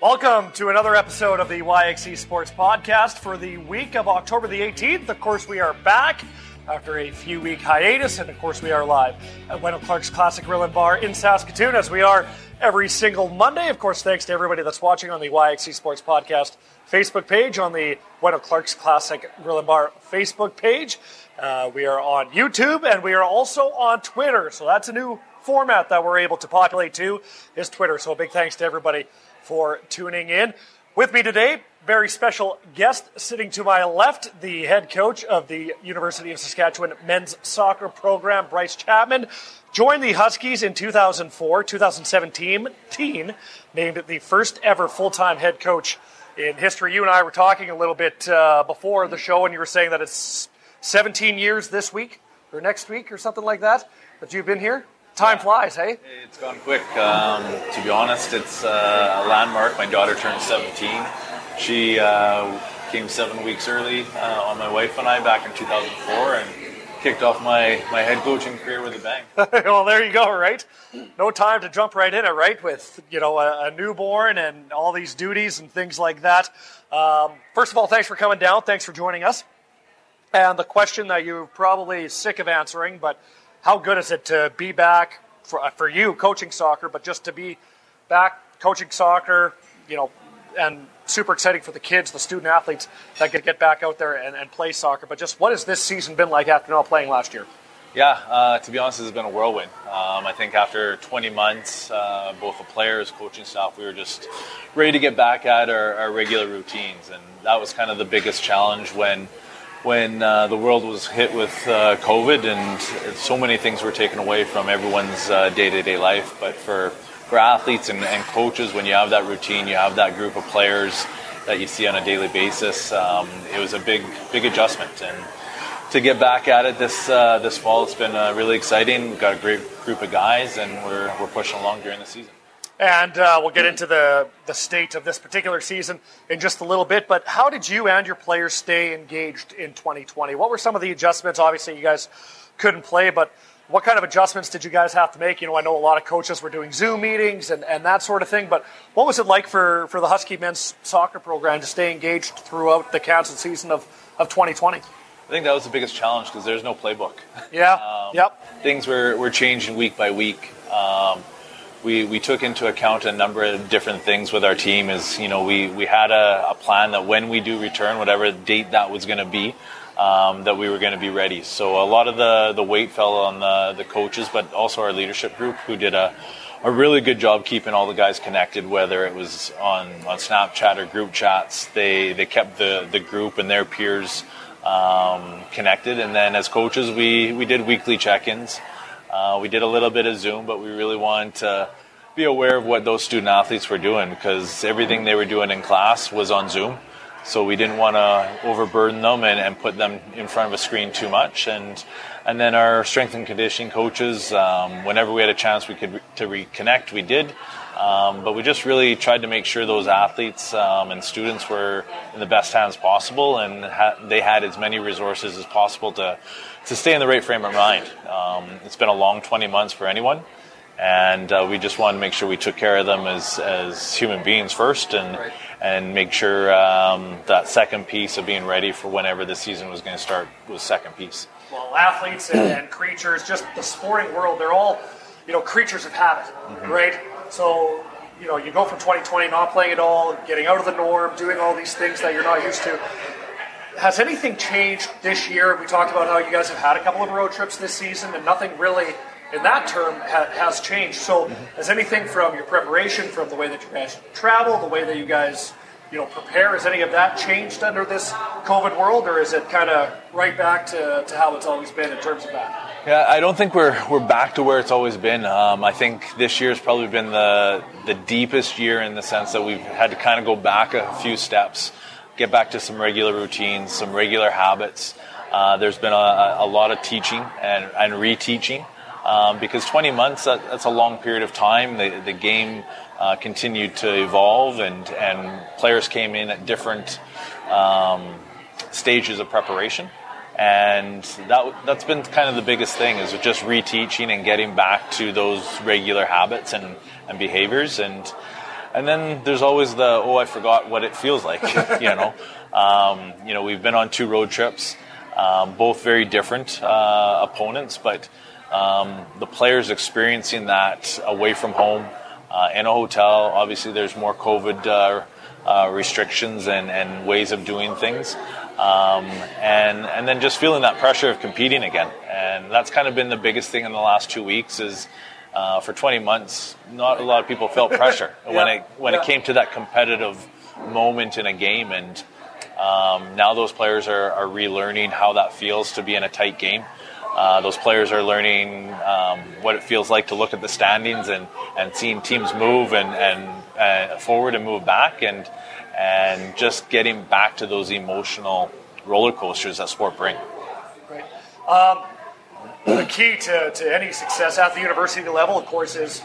Welcome to another episode of the YXC Sports Podcast for the week of October the 18th. Of course, we are back after a few week hiatus, and of course, we are live at Wendel Clark's Classic Grill and Bar in Saskatoon, as we are every single Monday. Of course, thanks to everybody that's watching on the YXC Sports Podcast Facebook page, on the Wendel Clark's Classic Grill and Bar Facebook page. Uh, we are on YouTube, and we are also on Twitter. So that's a new format that we're able to populate to is Twitter. So a big thanks to everybody for tuning in. With me today, very special guest sitting to my left, the head coach of the University of Saskatchewan men's soccer program, Bryce Chapman. Joined the Huskies in 2004, 2017, named the first ever full time head coach in history. You and I were talking a little bit uh, before the show, and you were saying that it's 17 years this week or next week or something like that that you've been here. Time yeah. flies, hey? It's gone quick. Um, to be honest, it's uh, a landmark. My daughter turned 17. She uh, came seven weeks early uh, on my wife and I back in 2004 and kicked off my, my head coaching career with a bang. well, there you go, right? No time to jump right in it, right? With, you know, a, a newborn and all these duties and things like that. Um, first of all, thanks for coming down. Thanks for joining us. And the question that you're probably sick of answering, but how good is it to be back for, uh, for you coaching soccer, but just to be back coaching soccer, you know, and super exciting for the kids, the student athletes that get, get back out there and, and play soccer. But just what has this season been like after not playing last year? Yeah, uh, to be honest, it's been a whirlwind. Um, I think after 20 months, uh, both the players, coaching staff, we were just ready to get back at our, our regular routines, and that was kind of the biggest challenge when when uh, the world was hit with uh, COVID and so many things were taken away from everyone's day to day life. But for, for athletes and, and, coaches, when you have that routine, you have that group of players that you see on a daily basis, um, it was a big, big adjustment. And to get back at it this uh, this fall, it's been uh, really exciting. We've got a great group of guys, and we're, we're pushing along during the season. And uh, we'll get into the, the state of this particular season in just a little bit. But how did you and your players stay engaged in 2020? What were some of the adjustments? Obviously, you guys couldn't play, but what kind of adjustments did you guys have to make? You know, I know a lot of coaches were doing Zoom meetings and, and that sort of thing, but what was it like for, for the Husky men's soccer program to stay engaged throughout the canceled season of, of 2020? I think that was the biggest challenge because there's no playbook. Yeah. um, yep. Things were, were changing week by week. Um, we, we took into account a number of different things with our team is you know we, we had a, a plan that when we do return whatever date that was going to be um, that we were going to be ready. So a lot of the, the weight fell on the, the coaches but also our leadership group who did a, a really good job keeping all the guys connected whether it was on, on snapchat or group chats. They, they kept the, the group and their peers um, connected. And then as coaches we, we did weekly check-ins uh, we did a little bit of Zoom, but we really wanted to be aware of what those student athletes were doing because everything they were doing in class was on Zoom. So we didn't want to overburden them and, and put them in front of a screen too much. And and then our strength and conditioning coaches, um, whenever we had a chance we could re- to reconnect, we did. Um, but we just really tried to make sure those athletes um, and students were in the best hands possible, and ha- they had as many resources as possible to to stay in the right frame of mind. Um, it's been a long 20 months for anyone, and uh, we just wanted to make sure we took care of them as, as human beings first, and right. and make sure um, that second piece of being ready for whenever the season was going to start was second piece. Well, athletes and, and, creatures, just the sporting world, they're all you know creatures of habit, mm-hmm. right? So you know you go from 2020 not playing at all, getting out of the norm, doing all these things that you're not used to has anything changed this year? We talked about how you guys have had a couple of road trips this season, and nothing really in that term ha- has changed. So, has anything from your preparation, from the way that you guys travel, the way that you guys you know prepare, has any of that changed under this COVID world, or is it kind of right back to, to how it's always been in terms of that? Yeah, I don't think we're we're back to where it's always been. Um, I think this year has probably been the the deepest year in the sense that we've had to kind of go back a few steps get back to some regular routines, some regular habits. Uh, there's been a, a, lot of teaching and, and reteaching um, because 20 months, that, that's a long period of time. The, the game uh, continued to evolve and, and players came in at different um, stages of preparation. And that, that's been kind of the biggest thing is just reteaching and getting back to those regular habits and, and behaviors. And and then there's always the oh I forgot what it feels like. you know, um, you know we've been on two road trips, um, both very different uh, opponents, but um, the players experiencing that away from home uh, in a hotel. Obviously, there's more COVID uh, uh, restrictions and, and ways of doing things. Um, and and then just feeling that pressure of competing again, and that's kind of been the biggest thing in the last two weeks. Is uh, for 20 months, not a lot of people felt pressure yeah. when it when yeah. it came to that competitive moment in a game, and um, now those players are, are relearning how that feels to be in a tight game. Uh, those players are learning um, what it feels like to look at the standings and, and seeing teams move and, and uh, forward and move back and and just getting back to those emotional roller coasters that sport bring. Right. Um, the key to, to any success at the university level, of course, is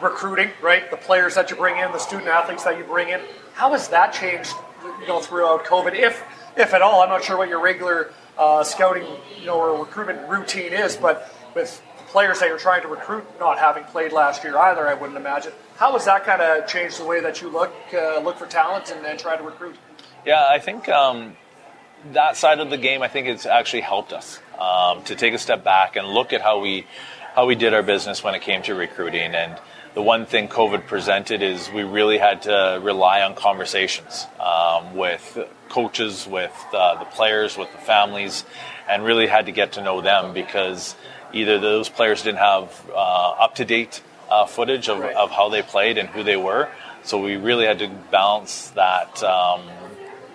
recruiting. Right, the players that you bring in, the student athletes that you bring in. How has that changed, you know, throughout COVID, if if at all? I'm not sure what your regular uh, scouting, you know, or recruitment routine is. But with players that you're trying to recruit not having played last year either, I wouldn't imagine. How has that kind of changed the way that you look uh, look for talent and, and, try to recruit? Yeah, I think um, that side of the game, I think it's actually helped us um, to take a step back and look at how we how we did our business when it came to recruiting and the one thing COVID presented is we really had to rely on conversations um, with coaches, with uh, the players, with the families, and really had to get to know them because either those players didn't have uh, up to date uh, footage of, right. of how they played and who they were. So we really had to balance that um,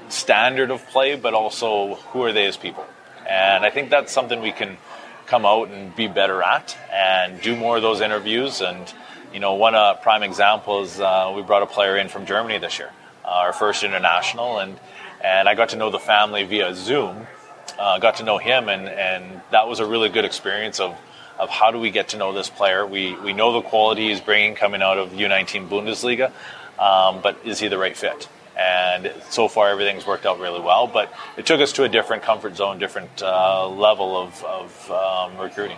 standard of play, but also who are they as people. And I think that's something we can come out and be better at and do more of those interviews. And, you know, one uh, prime example is uh, we brought a player in from Germany this year, uh, our first international. And and I got to know the family via Zoom. Uh, got to know him, and, and that was a really good experience of, of how do we get to know this player. We, we know the quality he's bringing coming out of U19 Bundesliga, um, but is he the right fit? And so far, everything's worked out really well. But it took us to a different comfort zone, different uh, level of, of um, recruiting.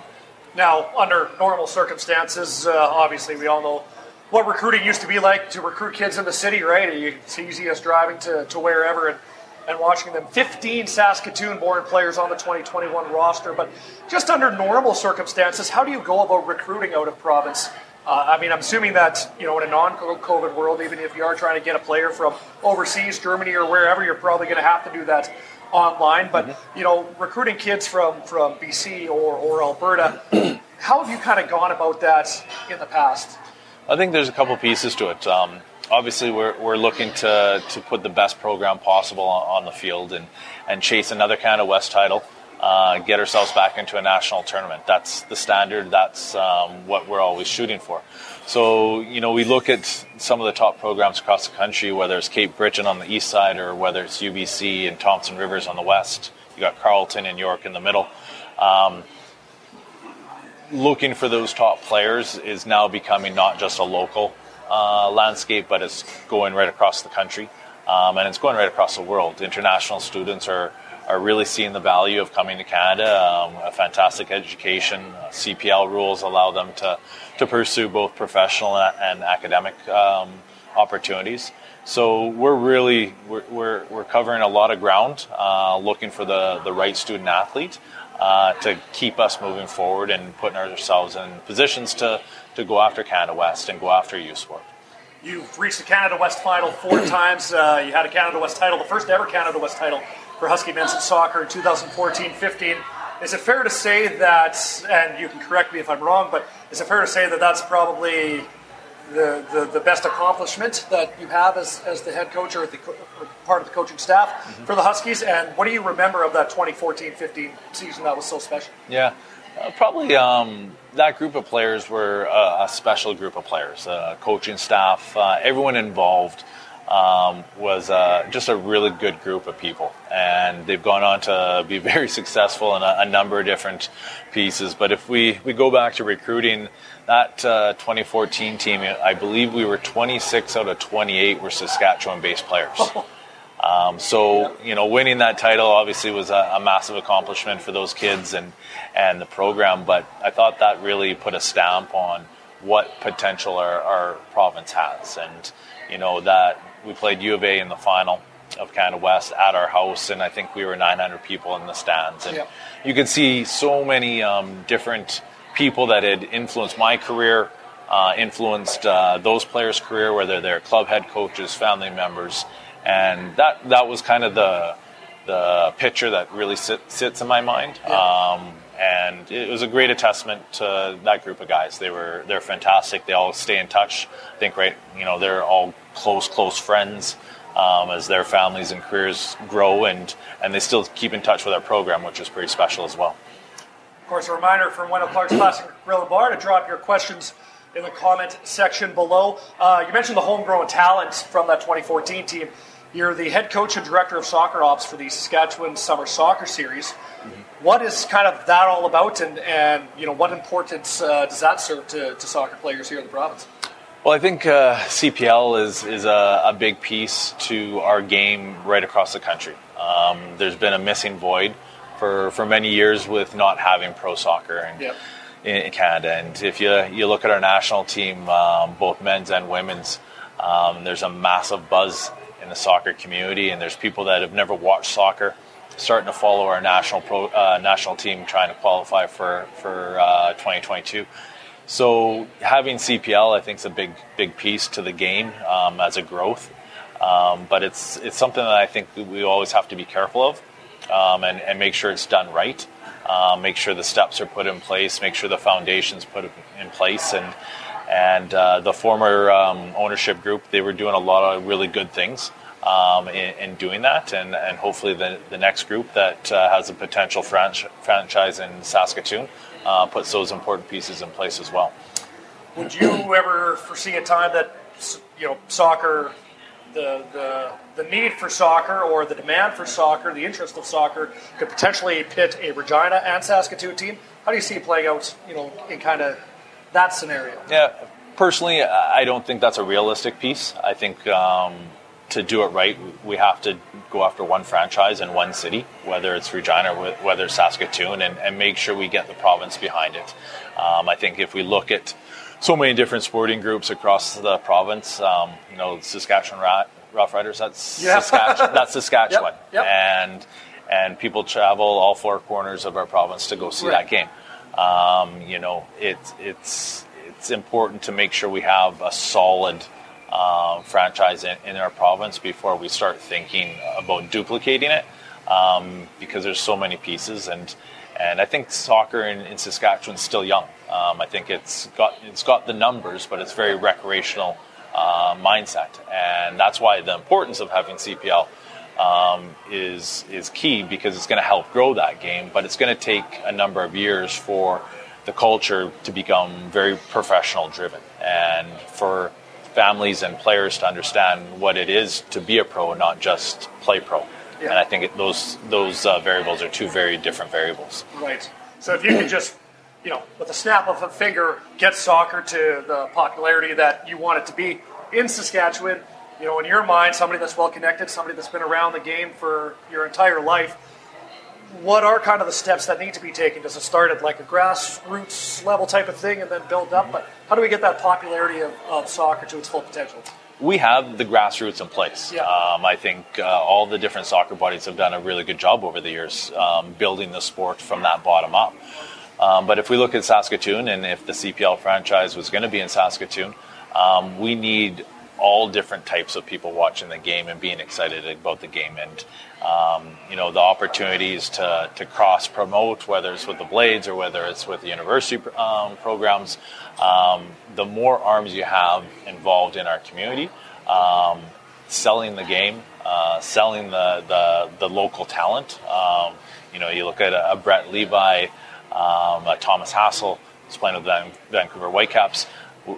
Now, under normal circumstances, uh, obviously, we all know what recruiting used to be like to recruit kids in the city, right? It's easy as driving to, to wherever and, and watching them. 15 Saskatoon born players on the 2021 roster, but just under normal circumstances, how do you go about recruiting out of province? Uh, I mean, I'm assuming that, you know, in a non COVID world, even if you are trying to get a player from overseas, Germany or wherever, you're probably going to have to do that online. But, mm-hmm. you know, recruiting kids from, from BC or, or Alberta, how have you kind of gone about that in the past? I think there's a couple pieces to it. Um, obviously, we're, we're looking to, to put the best program possible on, on the field and, and chase another Canada West title, uh, get ourselves back into a national tournament. That's the standard. That's um, what we're always shooting for. So, you know, we look at some of the top programs across the country, whether it's Cape Breton on the east side or whether it's UBC and Thompson Rivers on the west. You got Carleton and York in the middle. Um, looking for those top players is now becoming not just a local uh, landscape, but it's going right across the country, um, and it's going right across the world. International students are are really seeing the value of coming to Canada. Um, a fantastic education, uh, CPL rules allow them to to pursue both professional and academic um, opportunities. So we're really we're, we're, we're, covering a lot of ground, uh, looking for the the right student athlete uh, to keep us moving forward and putting ourselves in positions to, to go after Canada West and go after U Sport. You've reached the Canada West final four times. Uh, you had a Canada West title, the first ever Canada West title for Husky men's soccer in 2014 15. Is it fair to say that, and you can correct me if I'm wrong, but is it fair to say that that's probably the, the, the best accomplishment that you have as, as the head coach or, the, or part of the coaching staff mm-hmm. for the Huskies? And what do you remember of that 2014-15 season that was so special? Yeah, uh, probably um, that group of players were a, a special group of players. Uh, coaching staff, uh, everyone involved um, was uh, just a really good group of people, and they've gone on to be very successful in a, a number of different pieces. But if we, we go back to recruiting, that uh, 2014 team, I believe we were 26 out of 28 were Saskatchewan-based players. Um, so you know, winning that title obviously was a, a, massive accomplishment for those kids and and the program. But I thought that really put a stamp on what potential our, our province has. And, you know, that we played U of A in the final of Canada West at our house, and I think we were 900 people in the stands. And Yep. you could see so many um, different people that had influenced my career, uh, influenced uh, those players' career, whether they're club head coaches, family members, and that that was kind of the the picture that really sit, sits in my mind. Um, and it was a great testament to that group of guys. They were they're fantastic. They all stay in touch. I think right, you know, they're all close close friends um, as their families and careers grow, and and they still keep in touch with our program, which is pretty special as well. Of course, a reminder from Wendel Clark's Classic Grill and Bar to drop your questions in the comment section below. Uh, you mentioned the homegrown talent from that 2014 team. You're the head coach and director of soccer ops for the Saskatchewan Summer Soccer Series. What is kind of that all about, and, and you know what importance uh, does that serve to, to soccer players here in the province? Well, I think uh, CPL is is a, a big piece to our game right across the country. Um, there's been a missing void for, for many years with not having pro soccer in, Yep. in Canada. And if you you look at our national team, um, both men's and women's, um, there's a massive buzz in the soccer community, and there's people that have never watched soccer starting to follow our national pro uh, national team trying to qualify for for uh, 2022. So having CPL, I think, is a big big piece to the game um, as a growth. Um, but it's it's something that I think we always have to be careful of um, and, and make sure it's done right. Um, make sure the steps are put in place. Make sure the foundations put in place. And and uh, the former um, ownership group, they were doing a lot of really good things um, in, in doing that. And, and hopefully the, the next group that uh, has a potential franch- franchise in Saskatoon uh, puts those important pieces in place as well. Would you ever foresee a time that you know soccer, the the the need for soccer or the demand for soccer, the interest of soccer, could potentially pit a Regina and Saskatoon team? How do you see it playing out? You know, in kind of that scenario. Yeah, personally, I don't think that's a realistic piece. I think um, to do it right, we have to go after one franchise in one city, whether it's Regina or whether it's Saskatoon, and, and make sure we get the province behind it. Um, I think if we look at so many different sporting groups across the province, um, you know, Saskatchewan Rat, Rough Riders, that's, Yeah. Saskatchewan, that's Saskatchewan. Yep, yep. And, and people travel all four corners of our province to go see Right. that game. Um, you know, it's it's it's important to make sure we have a solid um, franchise in, in our province before we start thinking about duplicating it, um, because there's so many pieces and. And I think soccer in, in is still young. Um, I think it's got it's got the numbers, but it's very recreational uh, mindset, and that's why the importance of having CPL um, is is key because it's going to help grow that game. But it's going to take a number of years for the culture to become very professional driven, and for families and players to understand what it is to be a pro and not just play pro. Yeah. And I think it, those those uh, variables are two very different variables. Right. So if you could just, you know, with a snap of a finger, get soccer to the popularity that you want it to be in Saskatchewan, you know, in your mind, somebody that's well connected, somebody that's been around the game for your entire life, what are kind of the steps that need to be taken? Does it start at like a grassroots level type of thing and then build up? But how do we get that popularity of, of soccer to its full potential? we have the grassroots in place. Yeah. Um, I think uh, all the different soccer bodies have done a really good job over the years um, building the sport from that bottom up. Um, but if we look at Saskatoon and if the CPL franchise was going to be in Saskatoon, um, we need all different types of people watching the game and being excited about the game. And, um, you know, the opportunities to, to cross promote, whether it's with the Blades or whether it's with the university um, programs, um, the more arms you have involved in our community, um, selling the game, uh, selling the, the, the local talent. Um, you know, you look at a, a Brett Levi, um, a Thomas Hasal, who's playing with the Vancouver Whitecaps.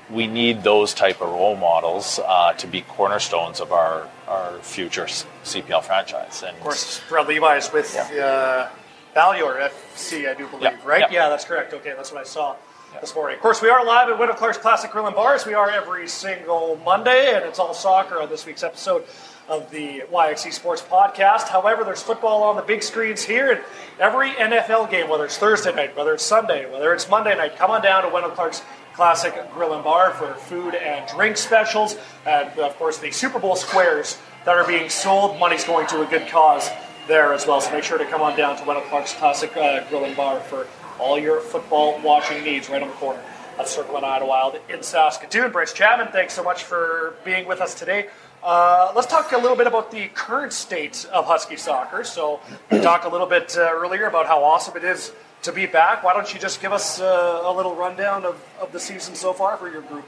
We need those type of role models uh, to be cornerstones of our, our future CPL franchise. And Of course, Brad Levi is with uh, Valor FC, I do believe, Yeah, right? yeah. Yeah, that's correct. Okay, that's what I saw this morning. Of course, we are live at Wendel Clark's Classic Grill and Bars. We are every single Monday, and it's all soccer on this week's episode of the YXC Sports Podcast. However, there's football on the big screens here, and every NFL game, whether it's Thursday night, whether it's Sunday, whether it's Monday night, come on down to Wendel Clark's Classic Grill and Bar for food and drink specials. And of course, the Super Bowl squares that are being sold. Money's going to a good cause there as well. So make sure to come on down to Wendel Clark's Classic uh, Grill and Bar for all your football watching needs right on the corner of Circle and Idylwyld in Saskatoon. Bryce Chapman, thanks so much for being with us today. Uh, let's talk a little bit about the current state of Husky soccer. So, we talked a little bit uh, earlier about how awesome it is to be back. Why don't you just give us uh, a little rundown of, of the season so far for your group?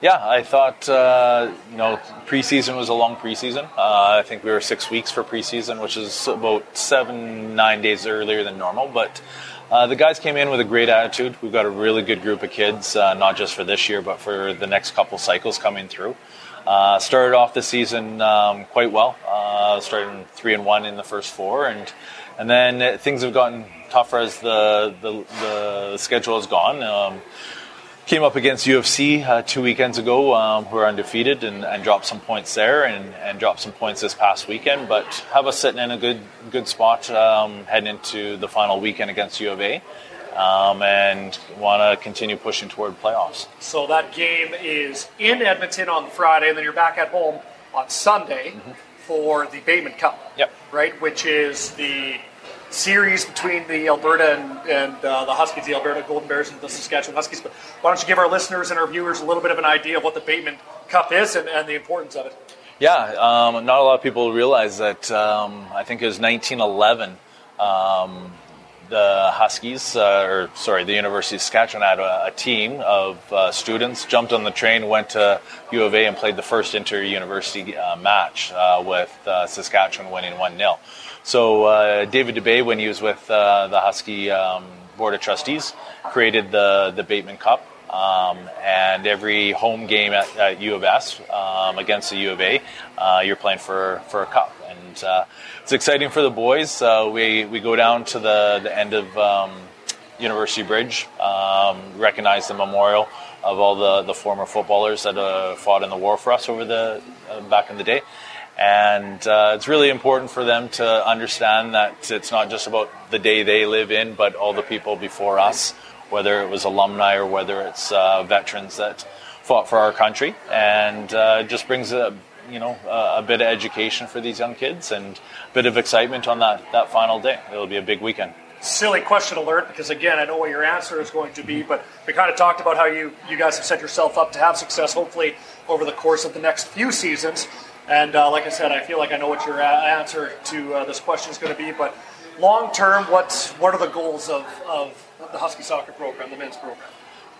Yeah, I thought uh, you know preseason was a long preseason. Uh, I think we were six weeks for preseason, which is about seven nine days earlier than normal. But uh, the guys came in with a great attitude. We've got a really good group of kids, uh, not just for this year, but for the next couple cycles coming through. Uh, started off the season um, quite well, uh, starting three and one in the first four, and and then things have gotten tougher as the the, the schedule has gone. Um, came up against U of C uh, two weekends ago, um, who are undefeated and, and, dropped some points there, and, and, dropped some points this past weekend. But have us sitting in a good good spot um, heading into the final weekend against U of A, um, and want to continue pushing toward playoffs. So that game is in Edmonton on Friday, and then you're back at home on Sunday mm-hmm. for the Bateman Cup. Yep. Right, which is the series between the Alberta and, and uh, the Huskies, the Alberta Golden Bears and the Saskatchewan Huskies. But why don't you give our listeners and our viewers a little bit of an idea of what the Bateman Cup is and, and the importance of it? Yeah, um, not a lot of people realize that. Um, I think it was 1911. Um, the Huskies, uh, or sorry, the University of Saskatchewan had a, a team of uh, students, jumped on the train, went to U of A, and played the first inter university uh, match uh, with uh, Saskatchewan winning 1 0. So uh, David Dubé, when he was with the Husky um, Board of Trustees, created the the Bateman Cup, um, and every home game at, at U of S um, against the U of A, you're playing for for a cup, and uh, it's exciting for the boys. Uh, we we go down to the the end of um, University Bridge, um, recognize the memorial of all the, the former footballers that uh, fought in the war for us over the back in the day and uh, it's really important for them to understand that it's not just about the day they live in, but all the people before us, whether it was alumni or whether it's uh, veterans that fought for our country. And uh, just brings a you know a, a, bit of education for these young kids and a bit of excitement on that, that final day. It'll be a big weekend. Silly question alert, because again, I know what your answer is going to be, but we kind of talked about how you, you guys have set yourself up to have success, hopefully, over the course of the next few seasons. And uh, like I said, I feel like I know what your answer to uh, this question is going to be. But long term, what what are the goals of, of the Husky soccer program, the men's program?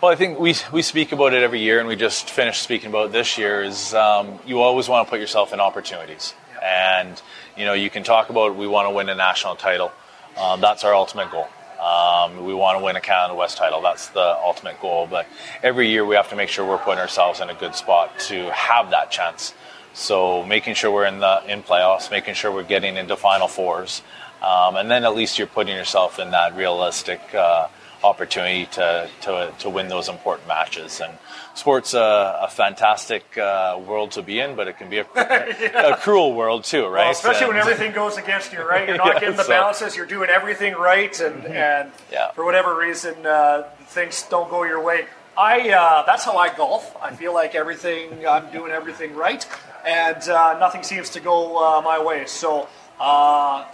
Well, I think we, we speak about it every year, and we just finished speaking about this year. Is um, you always want to put yourself in opportunities, yeah. and you know you can talk about we want to win a national title. Um, that's our ultimate goal. Um, we want to win a Canada West title. That's the ultimate goal. But every year we have to make sure we're putting ourselves in a good spot to have that chance. So making sure we're in the in playoffs, making sure we're getting into Final Fours, um, and then at least you're putting yourself in that realistic uh, opportunity to, to to win those important matches. And sports a, a fantastic uh, world to be in, but it can be a, yeah. a cruel world too, right? Well, especially and, when everything goes against you, right? You're not yeah, getting the so, balances. You're doing everything right, and mm-hmm. and yeah. for whatever reason uh, things don't go your way. I uh, that's how I golf. I feel like everything I'm doing everything right and uh, nothing seems to go uh, my way. So uh,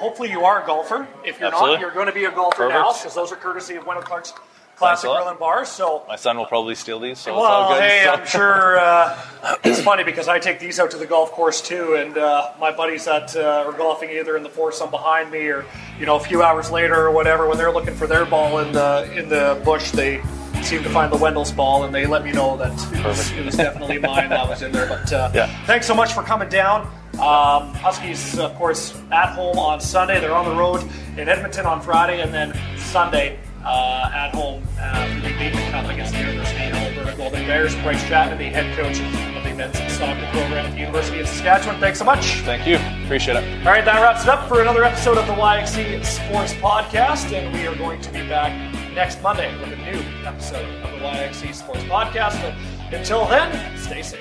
hopefully you are a golfer. If you're Absolutely. not, you're going to be a golfer Perfect. now because those are courtesy of Wendel Clark's Classic Grill and Bar. So my son will probably steal these. So well, hey, so. I'm sure uh, it's funny because I take these out to the golf course too, and uh, my buddies that uh, are golfing either in the foursome behind me or you know a few hours later or whatever when they're looking for their ball in the in the bush, they seem to find the Wendel's ball, and they let me know that it was, it was definitely mine that was in there. But uh, yeah. thanks so much for coming down. Um, Huskies, of course, at home on Sunday. They're on the road in Edmonton on Friday, and then Sunday uh, at home uh, for the Bateman Cup against the University of Alberta Golden Bears. Bryce Chapman, the head coach of the men's soccer program at the University of Saskatchewan. Thanks so much. Thank you. Appreciate it. All right, that wraps it up for another episode of the YXC Sports Podcast, and we are going to be back next Monday with a new episode of the YXC Sports Podcast. But until then, stay safe.